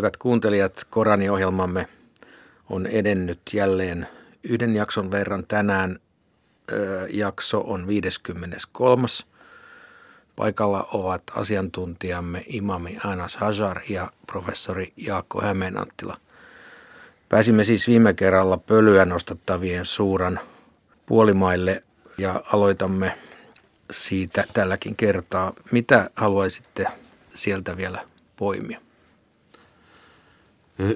Hyvät kuuntelijat, Korani-ohjelmamme on edennyt jälleen yhden jakson verran. Tänään ö, jakso on 53. Paikalla ovat asiantuntijamme imami Anas Hajar ja professori Jaakko Hämeenanttila. Pääsimme siis viime kerralla pölyä nostattavien suuran puolimaille ja aloitamme siitä tälläkin kertaa. Mitä haluaisitte sieltä vielä poimia?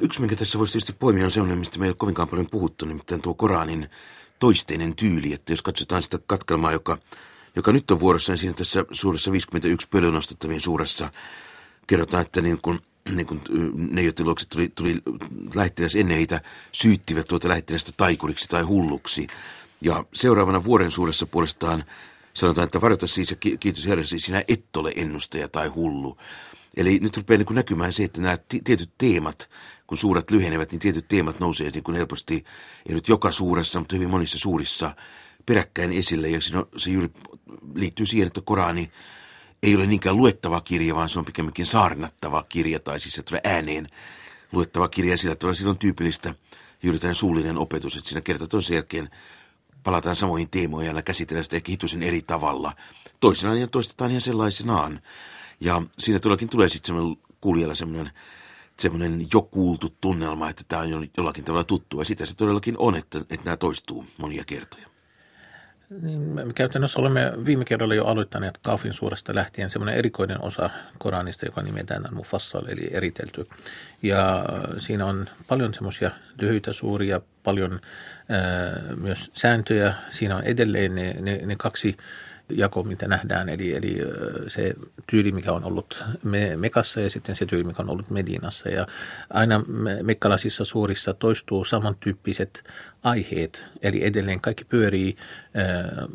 Yksi, minkä tässä voisi tietysti poimia, on sellainen, mistä me ei ole kovinkaan paljon puhuttu, nimittäin tuo Koranin toisteinen tyyli. Että jos katsotaan sitä katkelmaa, joka, joka nyt on vuorossa, niin siinä tässä suuressa 51 pölynostettavien suuressa kerrotaan, että niin kun, niin kun ne, luokse tuli, tuli lähettiläs ennen heitä, syyttivät tuota lähettilästä taikuriksi tai hulluksi. Ja seuraavana vuoden suuressa puolestaan sanotaan, että varoita siis ja kiitos Herrasi, sinä et ole ennustaja tai hullu. Eli nyt rupeaa niin näkymään se, että nämä tietyt teemat, kun suuret lyhenevät, niin tietyt teemat nousee niin kuin helposti, ei nyt joka suuressa, mutta hyvin monissa suurissa peräkkäin esille. Ja siinä on, se juuri liittyy siihen, että Korani ei ole niinkään luettava kirja, vaan se on pikemminkin saarnattava kirja, tai siis se tulee ääneen luettava kirja. Sillä tavalla silloin tyypillistä juuri tämän suullinen opetus, että siinä kerta toisen jälkeen palataan samoihin teemoihin ja käsitellään sitä ehkä hituisen eri tavalla. Toisenaan ja toistetaan ihan sellaisenaan. Ja siinä todellakin tulee sitten semmoinen kuulijalla semmoinen, semmoinen jo kuultu tunnelma, että tämä on jollakin tavalla tuttu. Ja sitä se todellakin on, että, että nämä toistuu monia kertoja. Niin, me käytännössä olemme viime kerralla jo aloittaneet Kaufin suuresta lähtien semmoinen erikoinen osa Koranista, joka nimetään Mufassal, eli eritelty. Ja siinä on paljon semmoisia lyhyitä, suuria, paljon ää, myös sääntöjä. Siinä on edelleen ne, ne, ne kaksi jako, mitä nähdään, eli, eli se tyyli, mikä on ollut Mekassa ja sitten se tyyli, mikä on ollut Medinassa. Ja aina mekkalaisissa suurissa toistuu samantyyppiset aiheet, eli edelleen kaikki pyörii äh,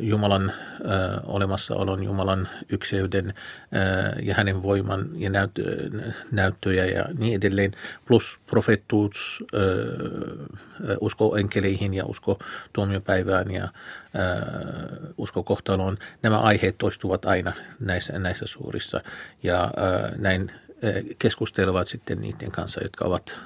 Jumalan äh, olemassaolon, Jumalan ykseyden äh, ja hänen voiman ja näyt, näyttöjä ja niin edelleen, plus profettuus, äh, usko enkeleihin ja usko tuomiopäivään ja äh, usko kohtaloon. Nämä aiheet toistuvat aina näissä, näissä suurissa ja näin keskustelevat sitten niiden kanssa, jotka ovat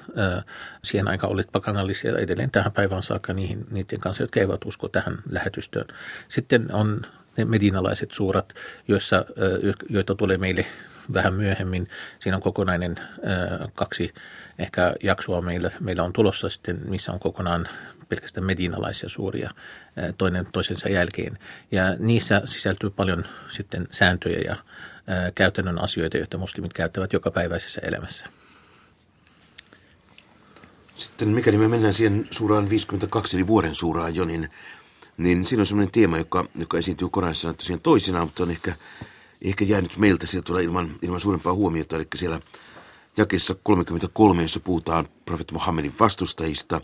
siihen aikaan olleet pakanallisia edelleen tähän päivään saakka niihin, niiden kanssa, jotka eivät usko tähän lähetystöön. Sitten on ne medinalaiset suurat, joissa, joita tulee meille vähän myöhemmin. Siinä on kokonainen kaksi ehkä jaksoa meillä, meillä on tulossa sitten, missä on kokonaan pelkästään medinalaisia suuria toinen toisensa jälkeen. Ja niissä sisältyy paljon sitten sääntöjä ja käytännön asioita, joita muslimit käyttävät jokapäiväisessä elämässä. Sitten mikäli me mennään siihen suuraan 52, eli vuoden suuraan jo, niin, niin siinä on sellainen teema, joka, joka esiintyy Koranissa toisinaan, mutta on ehkä, ehkä jäänyt meiltä sieltä ilman, ilman suurempaa huomiota. Eli siellä jakessa 33, jossa puhutaan profeetta Muhammedin vastustajista,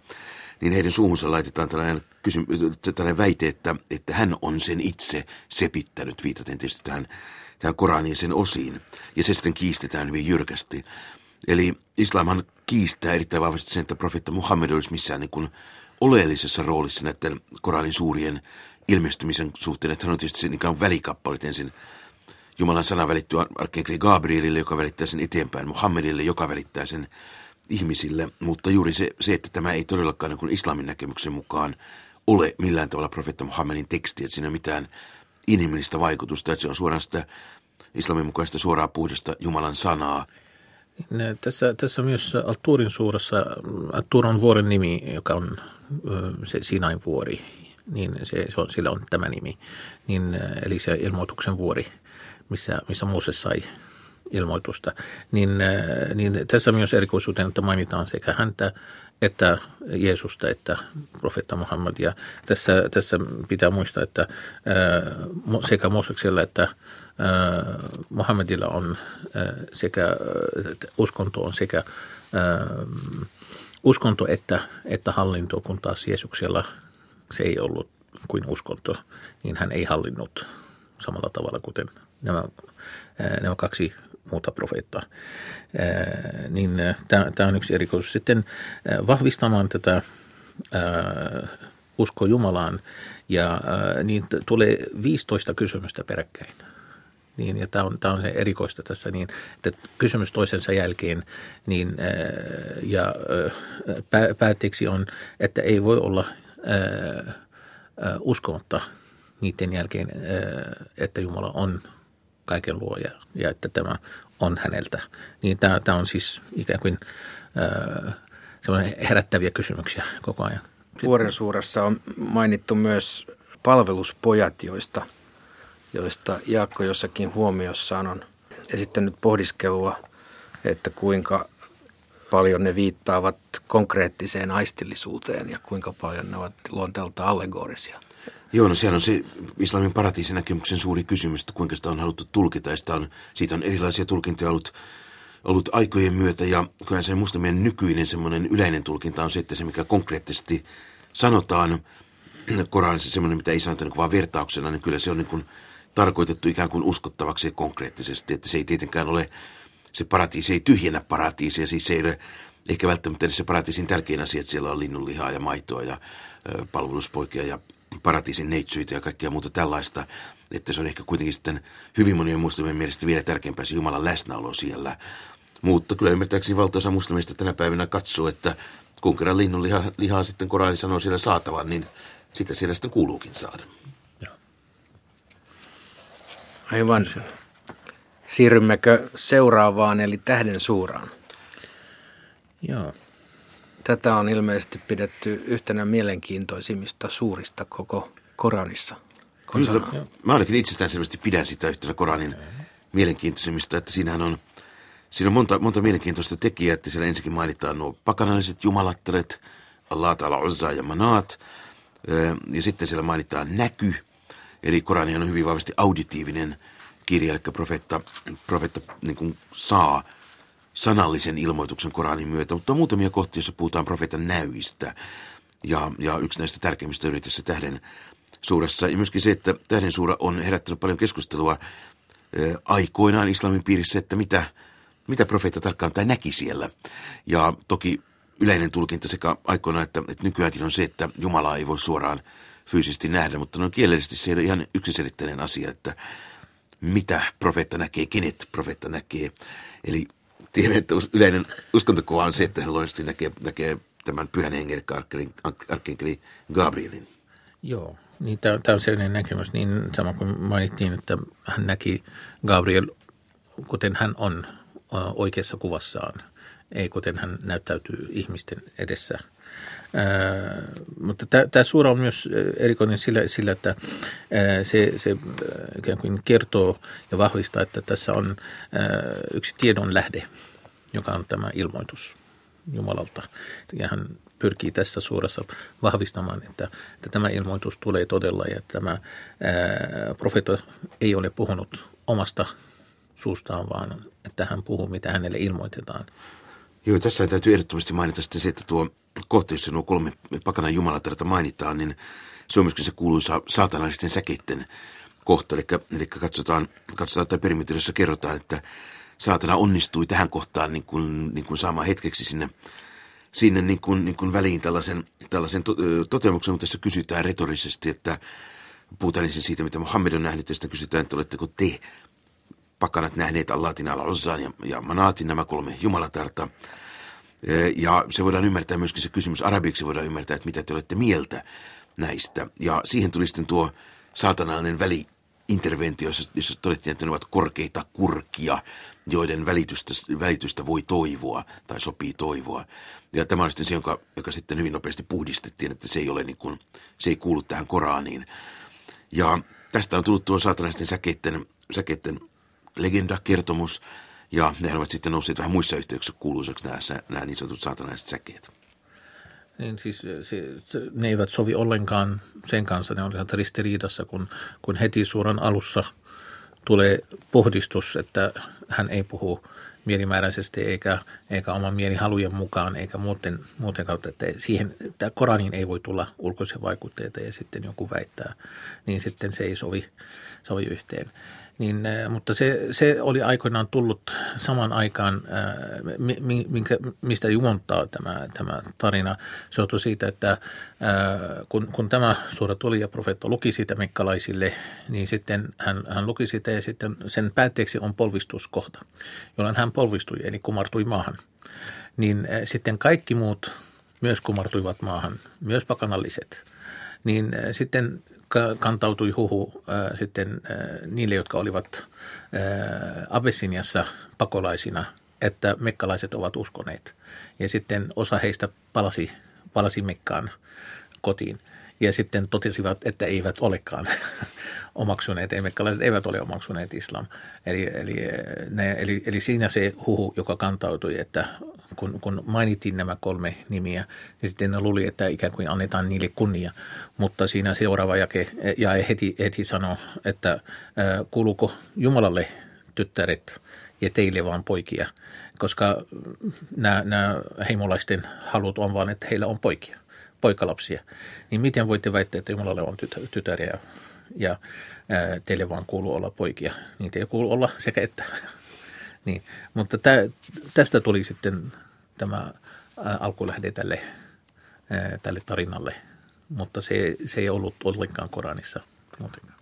niin heidän suuhunsa laitetaan tällainen, kysy- tällainen väite, että, että hän on sen itse sepittänyt, viitaten tietysti tähän tähän Koraniin sen osiin, ja se sitten kiistetään hyvin jyrkästi. Eli islamhan kiistää erittäin vahvasti sen, että profeetta Muhammed olisi missään niin kuin oleellisessa roolissa näiden Koranin suurien ilmestymisen suhteen, että hän on tietysti sen ikään välikappalit ensin Jumalan sana välittyy arkkeenkeli Gabrielille, joka välittää sen eteenpäin, Muhammedille, joka välittää sen ihmisille, mutta juuri se, se että tämä ei todellakaan niin kuin islamin näkemyksen mukaan ole millään tavalla profeetta Muhammedin teksti, että siinä ei ole mitään inhimillistä vaikutusta, että se on suoraan sitä islamin mukaista suoraa puhdasta Jumalan sanaa. Tässä, tässä myös Altuurin suurassa, Altuur on vuoren nimi, joka on se Sinain vuori, niin se, se on, sillä on tämä nimi, niin, eli se ilmoituksen vuori, missä, missä Mooses sai ilmoitusta. Niin, niin tässä myös erikoisuuteen, että mainitaan sekä häntä että Jeesusta, että profeetta Muhammad. Ja tässä, tässä pitää muistaa, että sekä Mooseksella että Muhammedilla on sekä uskonto on sekä uskonto että, että hallinto, kun taas Jeesuksella se ei ollut kuin uskonto, niin hän ei hallinnut samalla tavalla kuten nämä, nämä kaksi muuta profeettaa. Niin tämä on yksi erikoisuus. Sitten vahvistamaan tätä usko Jumalaan ja niin tulee 15 kysymystä peräkkäin. Niin, ja tämä on, tämä on se erikoista tässä, niin, että kysymys toisensa jälkeen, niin, ja päätteeksi on, että ei voi olla uskomatta niiden jälkeen, että Jumala on kaiken luoja ja että tämä on häneltä. Niin tämä, tämä on siis ikään kuin herättäviä kysymyksiä koko ajan. Vuoren suuressa on mainittu myös palveluspojat, joista, joista Jaakko jossakin huomiossaan on esittänyt pohdiskelua, että kuinka paljon ne viittaavat konkreettiseen aistillisuuteen ja kuinka paljon ne ovat luonteelta allegorisia. Joo, no sehän on se islamin paratiisinäkemyksen suuri kysymys, että kuinka sitä on haluttu tulkita. Ja sitä on, siitä on erilaisia tulkintoja ollut, ollut aikojen myötä. Ja kyllä se muslimien nykyinen semmoinen yleinen tulkinta on se, että se mikä konkreettisesti sanotaan Koranissa semmoinen, mitä ei sanota niin vaan vertauksena, niin kyllä se on niin kuin tarkoitettu ikään kuin uskottavaksi ja konkreettisesti. Että se ei tietenkään ole, se paratiisi ei tyhjennä paratiisia, siis se ei ole ehkä välttämättä edes se paratiisin tärkein asia, että siellä on linnunlihaa ja maitoa ja palveluspoikia ja paratiisin neitsyitä ja kaikkea muuta tällaista, että se on ehkä kuitenkin sitten hyvin monien muslimien mielestä vielä tärkeämpää se Jumalan läsnäolo siellä. Mutta kyllä ymmärtääkseni valtaosa muslimista tänä päivänä katsoo, että kun kerran linnun liha, lihaa sitten Korani sanoo siellä saatavan, niin sitä siellä sitten kuuluukin saada. Aivan. Siirrymmekö seuraavaan, eli tähden suuraan? Joo. Tätä on ilmeisesti pidetty yhtenä mielenkiintoisimmista suurista koko Koranissa. Kyllä, mä ainakin itsestään selvästi pidän sitä yhtenä Koranin mielenkiintoisimmista, että siinähän on, siinä on monta, monta mielenkiintoista tekijää, että siellä ensinnäkin mainitaan nuo pakanalliset jumalattaret, Allah Ta'ala Uzza ja Manat, ja sitten siellä mainitaan näky, eli Korani on hyvin vahvasti auditiivinen kirja, eli profeetta, profeetta niin kuin saa sanallisen ilmoituksen Koranin myötä, mutta on muutamia kohtia, joissa puhutaan profeetan näyistä. Ja, ja yksi näistä tärkeimmistä yrityssä tähden suuressa. Ja myöskin se, että tähden suura on herättänyt paljon keskustelua ää, aikoinaan islamin piirissä, että mitä, mitä profeetta tarkkaan tai näki siellä. Ja toki yleinen tulkinta sekä aikoinaan että, että nykyäänkin on se, että Jumalaa ei voi suoraan fyysisesti nähdä, mutta no kielellisesti se ole ihan yksiselitteinen asia, että mitä profeetta näkee, kenet profeetta näkee. Eli tiedän, että yleinen uskontokuva on se, että hän luonnollisesti näkee, näkee tämän pyhän hengen arkkenkeli Gabrielin. Joo, niin tämä, tämä on sellainen näkemys, niin sama kuin mainittiin, että hän näki Gabriel, kuten hän on oikeassa kuvassaan, ei kuten hän näyttäytyy ihmisten edessä – Mutta tämä suora on myös erikoinen sillä, sillä että se, se ikään kuin kertoo ja vahvistaa, että tässä on yksi tiedon lähde, joka on tämä ilmoitus Jumalalta. Ja hän pyrkii tässä suurassa vahvistamaan, että, että tämä ilmoitus tulee todella ja tämä ää, profeetta ei ole puhunut omasta suustaan, vaan että hän puhuu, mitä hänelle ilmoitetaan. Joo, tässä täytyy ehdottomasti mainita sitten se, että tuo kohta, jossa nuo kolme pakana jumalatarta mainitaan, niin se on myöskin se kuuluisa saatanallisten säkeitten kohta. Eli, eli katsotaan, katsotaan tai perimetrissä kerrotaan, että saatana onnistui tähän kohtaan niin kuin, niin kuin saamaan hetkeksi sinne, sinne niin kuin, niin kuin väliin tällaisen, tällaisen to, toteamuksen, mutta tässä kysytään retorisesti, että puhutaan ensin siitä, mitä Muhammed on nähnyt, ja sitten kysytään, että oletteko te pakanat nähneet Allahin al ja, ja Manatin nämä kolme jumalatarta. Ja se voidaan ymmärtää myöskin se kysymys arabiksi, voidaan ymmärtää, että mitä te olette mieltä näistä. Ja siihen tuli sitten tuo saatanallinen väli interventio, jossa, jossa todettiin, että ne ovat korkeita kurkia, joiden välitystä, välitystä voi toivoa tai sopii toivoa. Ja tämä on sitten se, joka, joka sitten hyvin nopeasti puhdistettiin, että se ei, ole niin kuin, se ei kuulu tähän Koraaniin. Ja tästä on tullut tuo saatanaisten säkeiden, säkeiden legendakertomus, ja ne ovat sitten nousseet vähän muissa yhteyksissä kuuluiseksi nämä, nämä niin sanotut saatanaiset säkeet. Niin siis se, se, ne eivät sovi ollenkaan sen kanssa, ne ovat ristiriidassa, kun, kun heti suoran alussa tulee pohdistus, että hän ei puhu mielimääräisesti eikä, eikä oman mielihalujen mukaan eikä muuten, muuten kautta, että siihen, että Koranin ei voi tulla ulkoisia vaikutteita ja sitten joku väittää, niin sitten se ei sovi, sovi yhteen. Niin, mutta se, se oli aikoinaan tullut saman aikaan, minkä, mistä juontaa tämä, tämä tarina. Se johtui siitä, että kun, kun tämä suora tuli ja profeetta luki sitä mekkalaisille, niin sitten hän, hän luki sitä ja sitten sen päätteeksi on polvistuskohta, jolloin hän polvistui eli kumartui maahan. Niin sitten kaikki muut myös kumartuivat maahan, myös pakanalliset. Niin sitten kantautui huhu äh, sitten äh, niille, jotka olivat äh, Abessiniassa pakolaisina, että mekkalaiset ovat uskoneet. Ja sitten osa heistä palasi, palasi Mekkaan kotiin ja sitten totesivat, että eivät olekaan omaksuneet, emekkalaiset eivät ole omaksuneet islam. Eli, eli, ne, eli, eli siinä se huhu, joka kantautui, että kun, kun mainittiin nämä kolme nimiä, niin sitten ne luuli, että ikään kuin annetaan niille kunnia. Mutta siinä seuraava jake, ja heti, heti sanoi, että kuuluuko Jumalalle tyttäret ja teille vaan poikia, koska nämä, nämä heimolaisten halut on vaan, että heillä on poikia poikalapsia, niin miten voitte väittää, että Jumalalle on tytäriä ää, teille vaan kuuluu olla poikia? Niin teille kuuluu olla sekä että. niin. Mutta tä, tästä tuli sitten tämä alkulähde tälle, ää, tälle tarinalle, mutta se, se ei ollut ollenkaan Koranissa muutenkaan.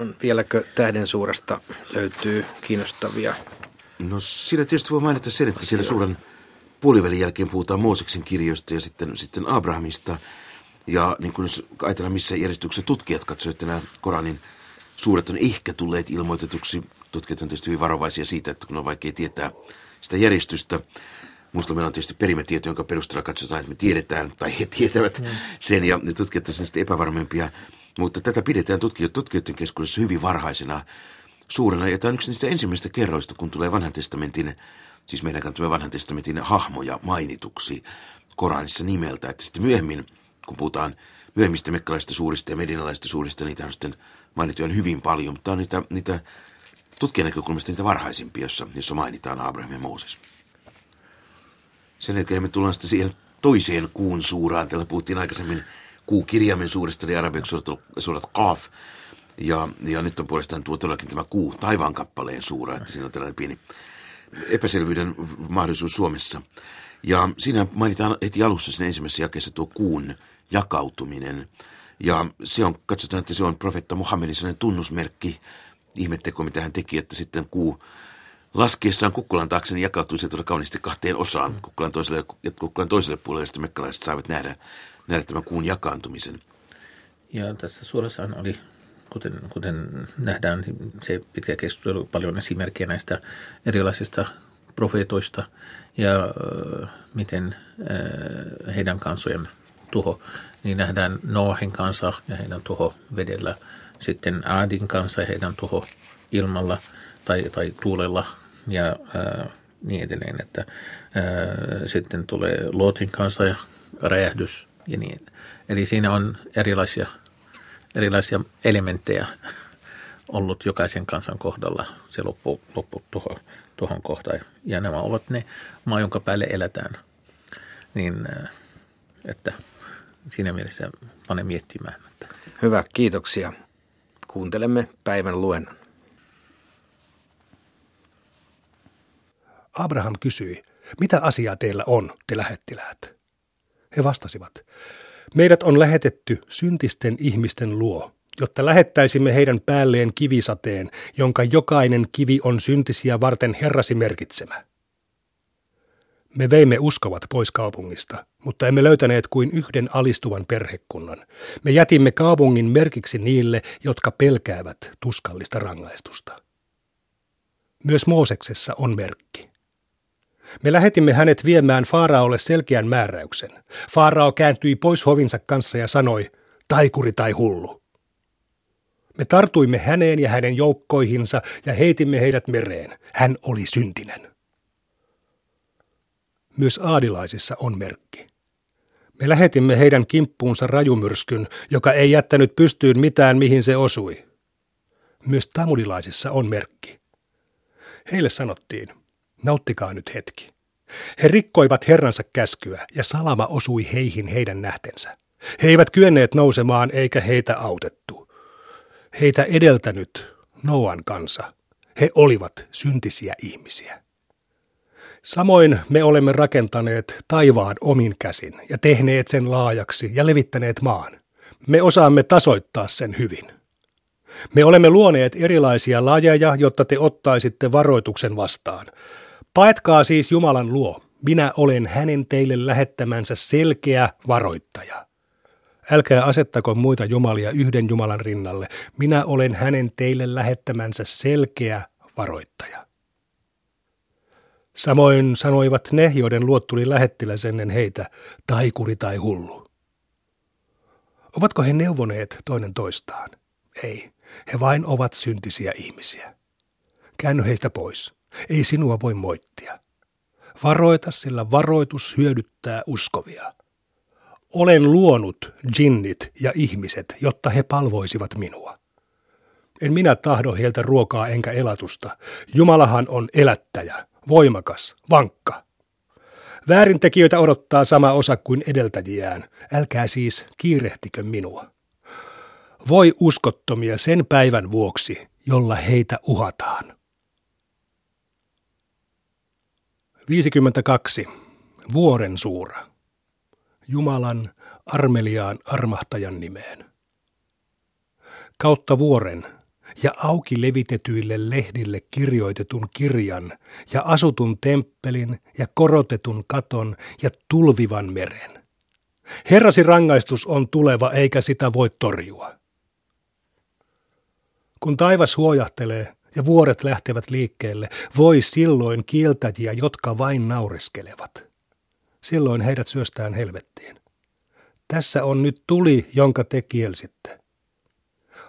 On vieläkö tähden suuresta löytyy kiinnostavia? No siinä tietysti voi mainita sen, että siellä suuren puolivälin jälkeen puhutaan Mooseksen kirjoista ja sitten, sitten Abrahamista. Ja niin kun jos ajatellaan, missä järjestyksessä tutkijat katsoivat, että nämä Koranin suuret on ehkä tulleet ilmoitetuksi. Tutkijat on tietysti hyvin varovaisia siitä, että kun on vaikea tietää sitä järjestystä. Muslimilla on tietysti perimetieto, jonka perusteella katsotaan, että me tiedetään, tai he tietävät mm. sen, ja ne tutkijat on sitten epävarmempia. Mutta tätä pidetään tutkijoiden keskuudessa hyvin varhaisena suurena, ja tämä on yksi niistä ensimmäistä kerroista, kun tulee vanhan testamentin siis meidän kantamme vanhan testamentin hahmoja mainituksi Koranissa nimeltä, että sitten myöhemmin, kun puhutaan myöhemmistä mekkalaisista suurista ja medinalaisista suurista, niitä on sitten mainittu hyvin paljon, mutta on niitä, niitä tutkijan näkökulmasta niitä varhaisimpia, jossa, jossa mainitaan Abraham ja Mooses. Sen jälkeen me tullaan sitten siihen toiseen kuun suuraan. Täällä puhuttiin aikaisemmin kuukirjaimen suurista, eli arabiaksi suorat kaaf. Ja, ja nyt on puolestaan tuo todellakin tämä kuu taivaan kappaleen suura, että siinä on tällainen pieni epäselvyyden mahdollisuus Suomessa. Ja siinä mainitaan heti alussa sen ensimmäisessä jakeessa tuo kuun jakautuminen. Ja se on, katsotaan, että se on profetta Muhammedin sellainen tunnusmerkki, ihmetteko mitä hän teki, että sitten kuu laskeessaan kukkulan taakse niin jakautui se kauniisti kahteen osaan, kukkulan toiselle ja kukkulan toiselle puolelle, sitten mekkalaiset saivat nähdä, nähdä tämän kuun jakaantumisen. Ja tässä suorastaan oli kuten, kuten nähdään, se pitkä keskustelu paljon esimerkkejä näistä erilaisista profeetoista ja äh, miten äh, heidän kansojen tuho, niin nähdään Noahin kanssa ja heidän tuho vedellä, sitten Aadin kanssa ja heidän tuho ilmalla tai, tai tuulella ja äh, niin edelleen, että äh, sitten tulee Lootin kanssa ja räjähdys ja niin. Eli siinä on erilaisia erilaisia elementtejä ollut jokaisen kansan kohdalla. Se loppu, loppu tuohon, tuohon kohtaan. Ja nämä ovat ne maa, jonka päälle eletään. Niin, äh, että siinä mielessä pane miettimään. Että. Hyvä, kiitoksia. Kuuntelemme päivän luennon. Abraham kysyi, mitä asiaa teillä on, te lähettiläät? He vastasivat, Meidät on lähetetty syntisten ihmisten luo, jotta lähettäisimme heidän päälleen kivisateen, jonka jokainen kivi on syntisiä varten herrasi merkitsemä. Me veimme uskovat pois kaupungista, mutta emme löytäneet kuin yhden alistuvan perhekunnan. Me jätimme kaupungin merkiksi niille, jotka pelkäävät tuskallista rangaistusta. Myös Mooseksessa on merkki. Me lähetimme hänet viemään Faaraolle selkeän määräyksen. Faarao kääntyi pois hovinsa kanssa ja sanoi, taikuri tai hullu. Me tartuimme häneen ja hänen joukkoihinsa ja heitimme heidät mereen. Hän oli syntinen. Myös aadilaisissa on merkki. Me lähetimme heidän kimppuunsa rajumyrskyn, joka ei jättänyt pystyyn mitään, mihin se osui. Myös tamudilaisissa on merkki. Heille sanottiin, Nauttikaa nyt hetki. He rikkoivat Herransa käskyä ja salama osui heihin heidän nähtensä. He eivät kyenneet nousemaan eikä heitä autettu. Heitä edeltänyt Noan kansa. He olivat syntisiä ihmisiä. Samoin me olemme rakentaneet taivaan omin käsin ja tehneet sen laajaksi ja levittäneet maan. Me osaamme tasoittaa sen hyvin. Me olemme luoneet erilaisia lajeja, jotta te ottaisitte varoituksen vastaan. Paetkaa siis Jumalan luo. Minä olen hänen teille lähettämänsä selkeä varoittaja. Älkää asettako muita jumalia yhden Jumalan rinnalle. Minä olen hänen teille lähettämänsä selkeä varoittaja. Samoin sanoivat ne, joiden luot tuli lähettiläs ennen heitä, taikuri tai hullu. Ovatko he neuvoneet toinen toistaan? Ei, he vain ovat syntisiä ihmisiä. Käänny heistä pois. Ei sinua voi moittia. Varoita, sillä varoitus hyödyttää uskovia. Olen luonut jinnit ja ihmiset, jotta he palvoisivat minua. En minä tahdo heiltä ruokaa enkä elatusta. Jumalahan on elättäjä, voimakas, vankka. Väärintekijöitä odottaa sama osa kuin edeltäjiään. Älkää siis kiirehtikö minua. Voi uskottomia sen päivän vuoksi, jolla heitä uhataan. 52. Vuoren suura. Jumalan armeliaan armahtajan nimeen. Kautta vuoren ja auki levitetyille lehdille kirjoitetun kirjan ja asutun temppelin ja korotetun katon ja tulvivan meren. Herrasi rangaistus on tuleva eikä sitä voi torjua. Kun taivas huojahtelee ja vuoret lähtevät liikkeelle, voi silloin kieltäjiä, jotka vain naureskelevat. Silloin heidät syöstään helvettiin. Tässä on nyt tuli, jonka te kielsitte.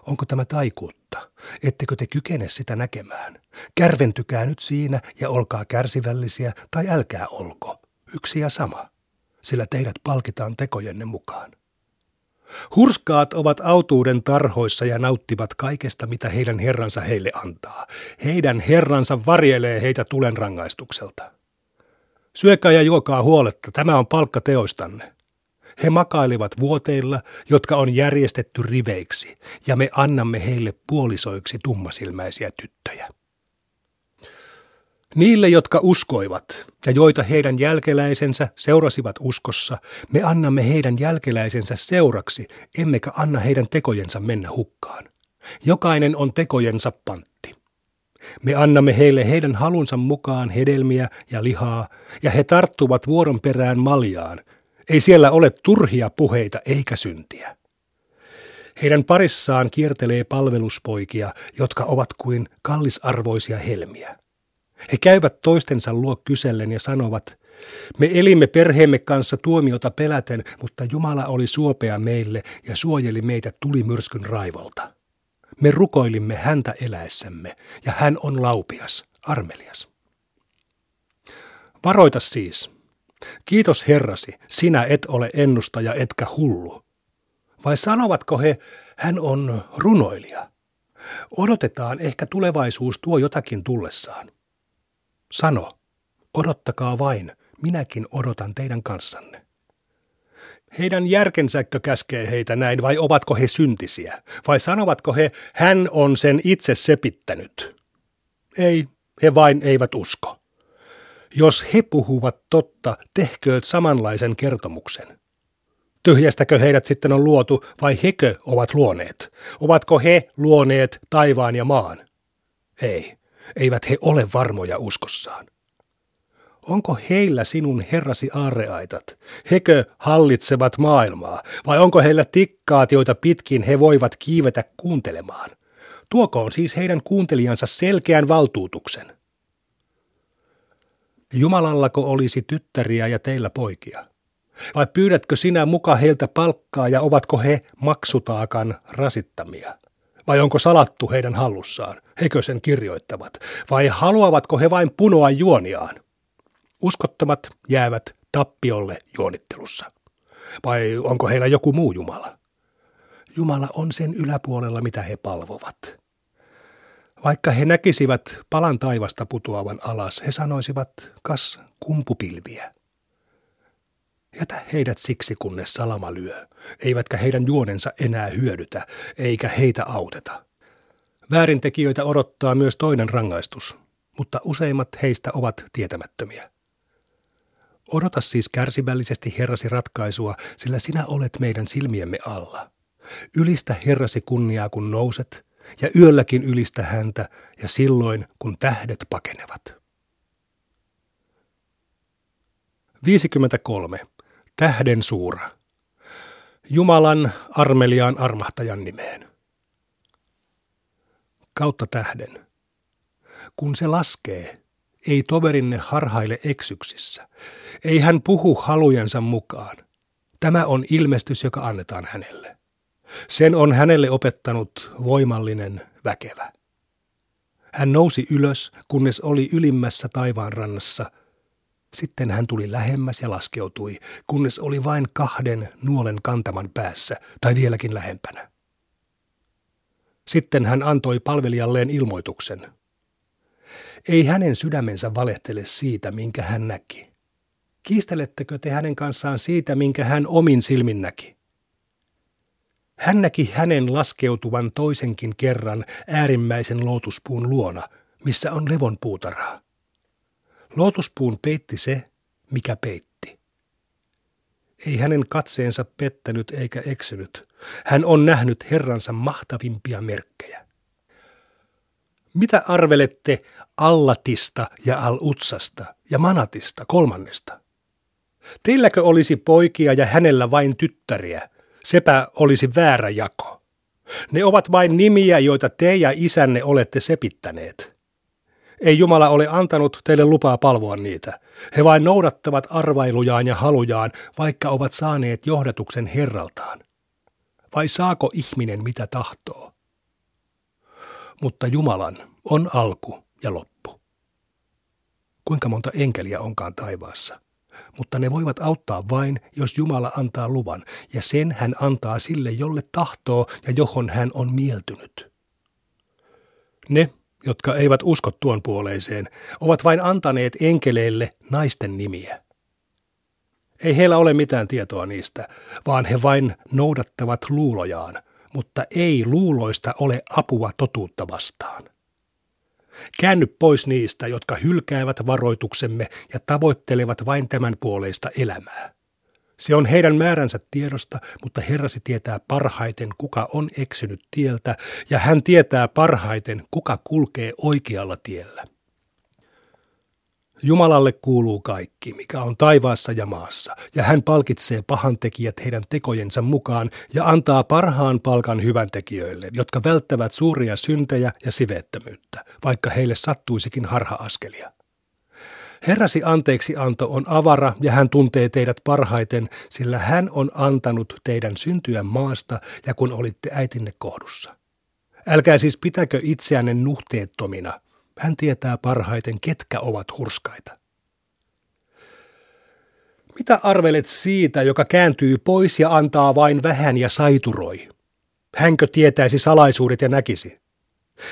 Onko tämä taikuutta? Ettekö te kykene sitä näkemään? Kärventykää nyt siinä ja olkaa kärsivällisiä tai älkää olko. Yksi ja sama, sillä teidät palkitaan tekojenne mukaan. Hurskaat ovat autuuden tarhoissa ja nauttivat kaikesta, mitä heidän herransa heille antaa. Heidän herransa varjelee heitä tulen rangaistukselta. Syökää ja juokaa huoletta, tämä on palkka teoistanne. He makailivat vuoteilla, jotka on järjestetty riveiksi, ja me annamme heille puolisoiksi tummasilmäisiä tyttöjä. Niille, jotka uskoivat ja joita heidän jälkeläisensä seurasivat uskossa, me annamme heidän jälkeläisensä seuraksi, emmekä anna heidän tekojensa mennä hukkaan. Jokainen on tekojensa pantti. Me annamme heille heidän halunsa mukaan hedelmiä ja lihaa, ja he tarttuvat vuoron perään maljaan. Ei siellä ole turhia puheita eikä syntiä. Heidän parissaan kiertelee palveluspoikia, jotka ovat kuin kallisarvoisia helmiä. He käyvät toistensa luo kysellen ja sanovat, me elimme perheemme kanssa tuomiota peläten, mutta Jumala oli suopea meille ja suojeli meitä tulimyrskyn raivolta. Me rukoilimme häntä eläessämme, ja hän on laupias, armelias. Varoita siis. Kiitos Herrasi, sinä et ole ennustaja etkä hullu. Vai sanovatko he, hän on runoilija? Odotetaan, ehkä tulevaisuus tuo jotakin tullessaan. Sano, odottakaa vain, minäkin odotan teidän kanssanne. Heidän järkensäkö käskee heitä näin, vai ovatko he syntisiä? Vai sanovatko he, hän on sen itse sepittänyt? Ei, he vain eivät usko. Jos he puhuvat totta, tehkööt samanlaisen kertomuksen. Tyhjästäkö heidät sitten on luotu, vai hekö ovat luoneet? Ovatko he luoneet taivaan ja maan? Ei, eivät he ole varmoja uskossaan. Onko heillä sinun herrasi aarreaitat? Hekö hallitsevat maailmaa? Vai onko heillä tikkaat, joita pitkin he voivat kiivetä kuuntelemaan? Tuokoon siis heidän kuuntelijansa selkeän valtuutuksen. Jumalallako olisi tyttäriä ja teillä poikia? Vai pyydätkö sinä muka heiltä palkkaa ja ovatko he maksutaakan rasittamia? Vai onko salattu heidän hallussaan? Hekö sen kirjoittavat? Vai haluavatko he vain punoa juoniaan? Uskottomat jäävät tappiolle juonittelussa. Vai onko heillä joku muu Jumala? Jumala on sen yläpuolella, mitä he palvovat. Vaikka he näkisivät palan taivasta putoavan alas, he sanoisivat, kas kumpupilviä. Jätä heidät siksi, kunnes salama lyö, eivätkä heidän juonensa enää hyödytä, eikä heitä auteta. Väärintekijöitä odottaa myös toinen rangaistus, mutta useimmat heistä ovat tietämättömiä. Odota siis kärsivällisesti Herrasi ratkaisua, sillä sinä olet meidän silmiemme alla. Ylistä Herrasi kunniaa, kun nouset, ja yölläkin ylistä häntä, ja silloin, kun tähdet pakenevat. 53. Tähden suura. Jumalan armeliaan armahtajan nimeen. Kautta tähden. Kun se laskee, ei toverinne harhaile eksyksissä. Ei hän puhu halujensa mukaan. Tämä on ilmestys, joka annetaan hänelle. Sen on hänelle opettanut voimallinen väkevä. Hän nousi ylös, kunnes oli ylimmässä taivaan rannassa. Sitten hän tuli lähemmäs ja laskeutui, kunnes oli vain kahden nuolen kantaman päässä, tai vieläkin lähempänä. Sitten hän antoi palvelijalleen ilmoituksen. Ei hänen sydämensä valehtele siitä, minkä hän näki. Kiistelettekö te hänen kanssaan siitä, minkä hän omin silmin näki? Hän näki hänen laskeutuvan toisenkin kerran äärimmäisen lootuspuun luona, missä on levon puutaraa. Lootuspuun peitti se, mikä peitti. Ei hänen katseensa pettänyt eikä eksynyt. Hän on nähnyt Herransa mahtavimpia merkkejä. Mitä arvelette Allatista ja Al-Utsasta ja Manatista kolmannesta? Teilläkö olisi poikia ja hänellä vain tyttäriä? Sepä olisi väärä jako. Ne ovat vain nimiä, joita te ja isänne olette sepittäneet. Ei Jumala ole antanut teille lupaa palvoa niitä. He vain noudattavat arvailujaan ja halujaan, vaikka ovat saaneet johdatuksen Herraltaan. Vai saako ihminen mitä tahtoo? Mutta Jumalan on alku ja loppu. Kuinka monta enkeliä onkaan taivaassa? Mutta ne voivat auttaa vain, jos Jumala antaa luvan, ja sen hän antaa sille, jolle tahtoo ja johon hän on mieltynyt. Ne, jotka eivät usko tuon puoleiseen, ovat vain antaneet enkeleille naisten nimiä. Ei heillä ole mitään tietoa niistä, vaan he vain noudattavat luulojaan, mutta ei luuloista ole apua totuutta vastaan. Käänny pois niistä, jotka hylkäävät varoituksemme ja tavoittelevat vain tämän puoleista elämää. Se on heidän määränsä tiedosta, mutta Herrasi tietää parhaiten, kuka on eksynyt tieltä, ja hän tietää parhaiten, kuka kulkee oikealla tiellä. Jumalalle kuuluu kaikki, mikä on taivaassa ja maassa, ja hän palkitsee pahantekijät heidän tekojensa mukaan ja antaa parhaan palkan hyväntekijöille, jotka välttävät suuria syntejä ja siveettömyyttä, vaikka heille sattuisikin harha-askelia. Herrasi anteeksi anto on avara ja hän tuntee teidät parhaiten, sillä hän on antanut teidän syntyä maasta ja kun olitte äitinne kohdussa. Älkää siis pitäkö itseänne nuhteettomina – hän tietää parhaiten, ketkä ovat hurskaita. Mitä arvelet siitä, joka kääntyy pois ja antaa vain vähän ja saituroi? Hänkö tietäisi salaisuudet ja näkisi?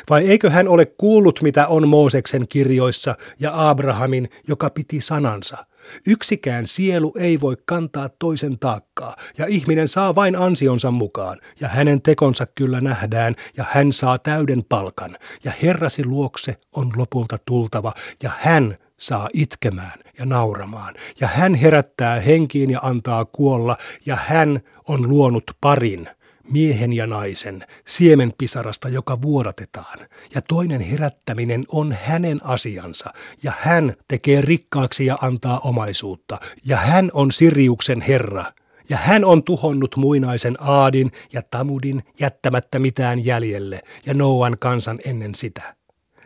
Vai eikö hän ole kuullut, mitä on Mooseksen kirjoissa ja Abrahamin, joka piti sanansa – Yksikään sielu ei voi kantaa toisen taakkaa, ja ihminen saa vain ansionsa mukaan, ja hänen tekonsa kyllä nähdään, ja hän saa täyden palkan, ja Herrasi luokse on lopulta tultava, ja hän saa itkemään ja nauramaan, ja hän herättää henkiin ja antaa kuolla, ja hän on luonut parin, miehen ja naisen, siemenpisarasta, joka vuodatetaan, ja toinen herättäminen on hänen asiansa, ja hän tekee rikkaaksi ja antaa omaisuutta, ja hän on Siriuksen Herra, ja hän on tuhonnut muinaisen Aadin ja Tamudin jättämättä mitään jäljelle, ja Noan kansan ennen sitä.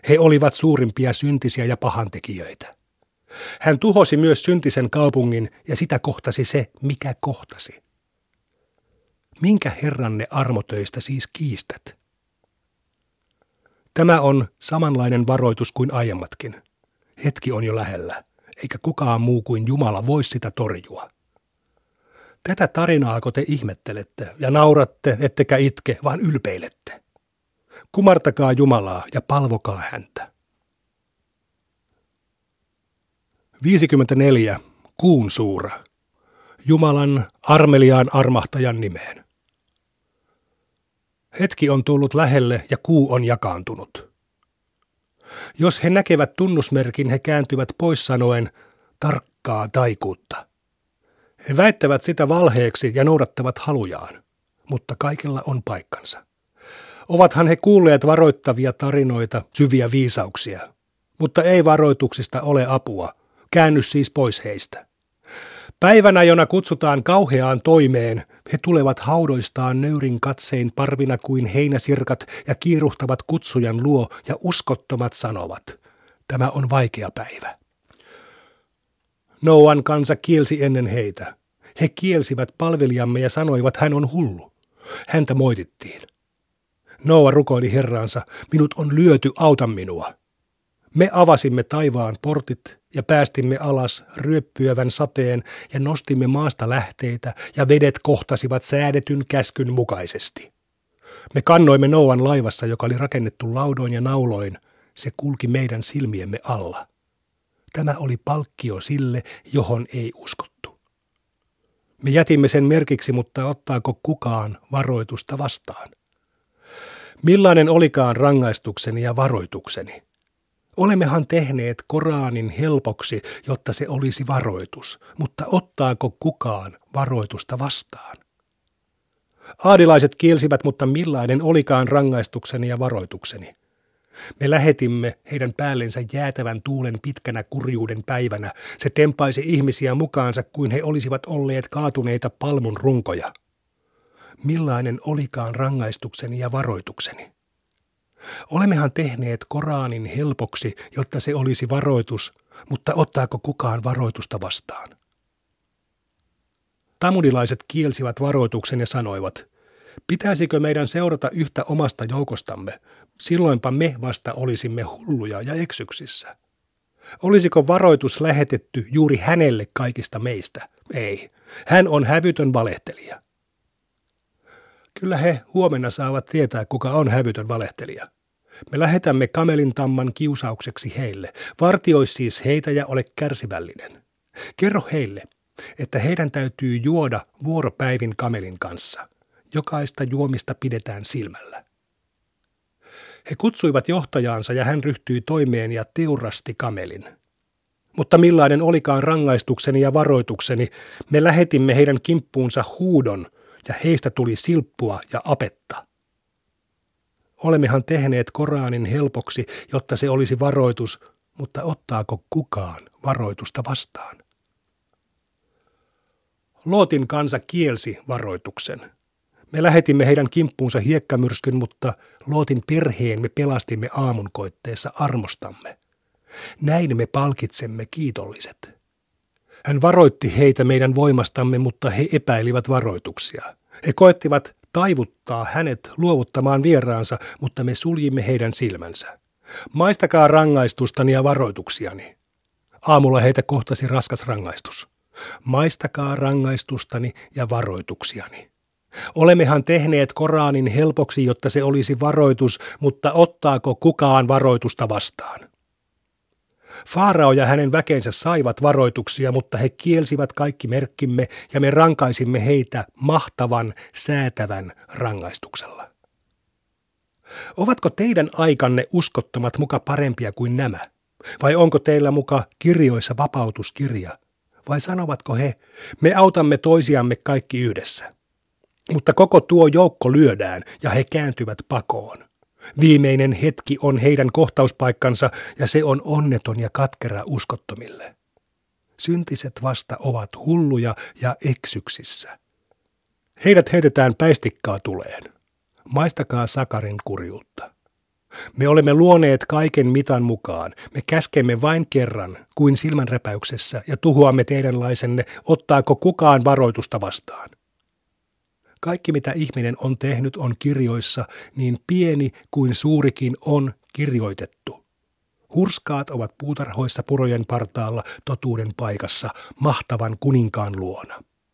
He olivat suurimpia syntisiä ja pahantekijöitä. Hän tuhosi myös syntisen kaupungin, ja sitä kohtasi se, mikä kohtasi. Minkä herranne armotöistä siis kiistät? Tämä on samanlainen varoitus kuin aiemmatkin. Hetki on jo lähellä, eikä kukaan muu kuin Jumala voi sitä torjua. Tätä tarinaako te ihmettelette ja nauratte, ettekä itke, vaan ylpeilette? Kumartakaa Jumalaa ja palvokaa häntä. 54. Kuun suura. Jumalan armeliaan armahtajan nimeen. Hetki on tullut lähelle ja kuu on jakaantunut. Jos he näkevät tunnusmerkin, he kääntyvät pois sanoen tarkkaa taikuutta. He väittävät sitä valheeksi ja noudattavat halujaan, mutta kaikella on paikkansa. Ovathan he kuulleet varoittavia tarinoita, syviä viisauksia, mutta ei varoituksista ole apua. Käänny siis pois heistä. Päivänä, jona kutsutaan kauheaan toimeen, he tulevat haudoistaan nöyrin katsein parvina kuin heinäsirkat ja kiiruhtavat kutsujan luo ja uskottomat sanovat, tämä on vaikea päivä. Noan kansa kielsi ennen heitä. He kielsivät palvelijamme ja sanoivat, hän on hullu. Häntä moitittiin. Noa rukoili herraansa, minut on lyöty, auta minua. Me avasimme taivaan portit ja päästimme alas ryöppyävän sateen ja nostimme maasta lähteitä ja vedet kohtasivat säädetyn käskyn mukaisesti. Me kannoimme Noan laivassa, joka oli rakennettu laudoin ja nauloin. Se kulki meidän silmiemme alla. Tämä oli palkkio sille, johon ei uskottu. Me jätimme sen merkiksi, mutta ottaako kukaan varoitusta vastaan? Millainen olikaan rangaistukseni ja varoitukseni? Olemmehan tehneet Koraanin helpoksi, jotta se olisi varoitus, mutta ottaako kukaan varoitusta vastaan? Aadilaiset kielsivät, mutta millainen olikaan rangaistukseni ja varoitukseni? Me lähetimme heidän päällensä jäätävän tuulen pitkänä kurjuuden päivänä. Se tempaisi ihmisiä mukaansa kuin he olisivat olleet kaatuneita palmun runkoja. Millainen olikaan rangaistukseni ja varoitukseni? Olemmehan tehneet Koraanin helpoksi, jotta se olisi varoitus, mutta ottaako kukaan varoitusta vastaan? Tamudilaiset kielsivät varoituksen ja sanoivat, pitäisikö meidän seurata yhtä omasta joukostamme, silloinpa me vasta olisimme hulluja ja eksyksissä. Olisiko varoitus lähetetty juuri hänelle kaikista meistä? Ei. Hän on hävytön valehtelija. Kyllä he huomenna saavat tietää, kuka on hävytön valehtelija. Me lähetämme kamelin tamman kiusaukseksi heille. Vartioi siis heitä ja ole kärsivällinen. Kerro heille, että heidän täytyy juoda vuoropäivin kamelin kanssa. Jokaista juomista pidetään silmällä. He kutsuivat johtajaansa ja hän ryhtyi toimeen ja teurasti kamelin. Mutta millainen olikaan rangaistukseni ja varoitukseni, me lähetimme heidän kimppuunsa huudon – ja heistä tuli silppua ja apetta. Olemmehan tehneet Koraanin helpoksi, jotta se olisi varoitus, mutta ottaako kukaan varoitusta vastaan? Lootin kansa kielsi varoituksen. Me lähetimme heidän kimppuunsa hiekkamyrskyn, mutta Lootin perheen me pelastimme aamunkoitteessa armostamme. Näin me palkitsemme kiitolliset. Hän varoitti heitä meidän voimastamme, mutta he epäilivät varoituksia. He koettivat taivuttaa hänet luovuttamaan vieraansa, mutta me suljimme heidän silmänsä. Maistakaa rangaistustani ja varoituksiani. Aamulla heitä kohtasi raskas rangaistus. Maistakaa rangaistustani ja varoituksiani. Olemmehan tehneet Koraanin helpoksi, jotta se olisi varoitus, mutta ottaako kukaan varoitusta vastaan? Faarao ja hänen väkensä saivat varoituksia, mutta he kielsivät kaikki merkkimme ja me rankaisimme heitä mahtavan, säätävän rangaistuksella. Ovatko teidän aikanne uskottomat muka parempia kuin nämä? Vai onko teillä muka kirjoissa vapautuskirja? Vai sanovatko he, me autamme toisiamme kaikki yhdessä? Mutta koko tuo joukko lyödään ja he kääntyvät pakoon. Viimeinen hetki on heidän kohtauspaikkansa ja se on onneton ja katkera uskottomille. Syntiset vasta ovat hulluja ja eksyksissä. Heidät heitetään päistikkaa tuleen. Maistakaa sakarin kurjuutta. Me olemme luoneet kaiken mitan mukaan. Me käskemme vain kerran, kuin silmänräpäyksessä, ja tuhoamme teidänlaisenne, ottaako kukaan varoitusta vastaan. Kaikki mitä ihminen on tehnyt on kirjoissa, niin pieni kuin suurikin on kirjoitettu. Hurskaat ovat puutarhoissa purojen partaalla totuuden paikassa, mahtavan kuninkaan luona.